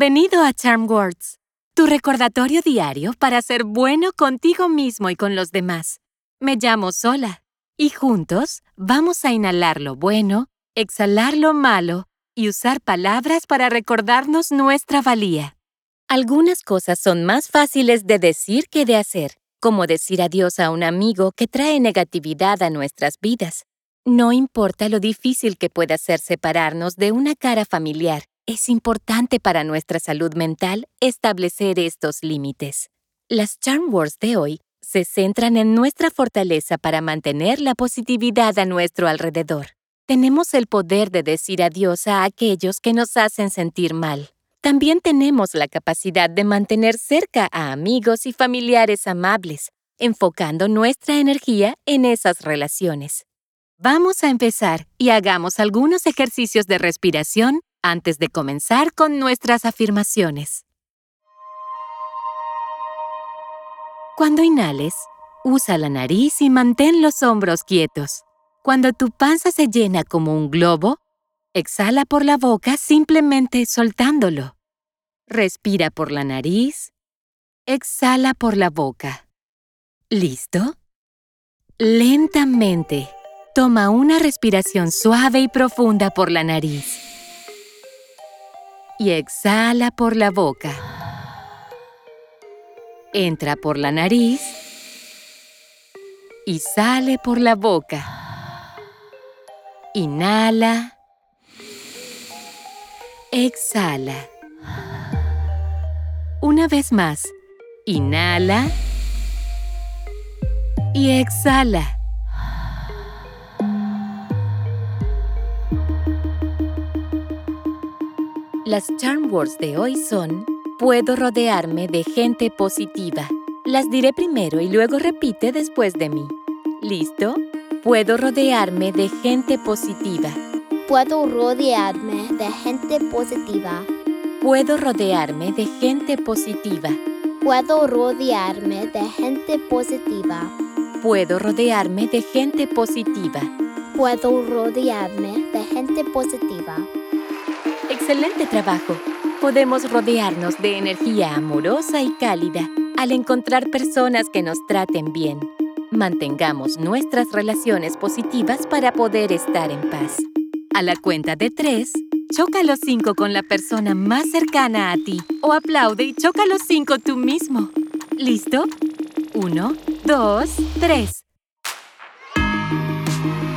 Bienvenido a Charm Words, tu recordatorio diario para ser bueno contigo mismo y con los demás. Me llamo Sola y juntos vamos a inhalar lo bueno, exhalar lo malo y usar palabras para recordarnos nuestra valía. Algunas cosas son más fáciles de decir que de hacer, como decir adiós a un amigo que trae negatividad a nuestras vidas. No importa lo difícil que pueda ser separarnos de una cara familiar, es importante para nuestra salud mental establecer estos límites. Las Charm Words de hoy se centran en nuestra fortaleza para mantener la positividad a nuestro alrededor. Tenemos el poder de decir adiós a aquellos que nos hacen sentir mal. También tenemos la capacidad de mantener cerca a amigos y familiares amables, enfocando nuestra energía en esas relaciones. Vamos a empezar y hagamos algunos ejercicios de respiración antes de comenzar con nuestras afirmaciones. Cuando inhales, usa la nariz y mantén los hombros quietos. Cuando tu panza se llena como un globo, exhala por la boca simplemente soltándolo. Respira por la nariz, exhala por la boca. ¿Listo? Lentamente, toma una respiración suave y profunda por la nariz y exhala por la boca. Entra por la nariz y sale por la boca. Inhala. Exhala. Una vez más. Inhala. Y exhala. Las charm words de hoy son Puedo rodearme de gente positiva. Las diré primero y luego repite después de mí. ¿Listo? Puedo rodearme de gente positiva. Puedo rodearme de gente positiva. Puedo rodearme de gente positiva. Puedo rodearme de gente positiva. Puedo rodearme de gente positiva. Puedo rodearme de gente positiva. Excelente trabajo. Podemos rodearnos de energía amorosa y cálida al encontrar personas que nos traten bien. Mantengamos nuestras relaciones positivas para poder estar en paz. A la cuenta de tres, choca los cinco con la persona más cercana a ti o aplaude y choca los cinco tú mismo. ¿Listo? Uno, dos, tres.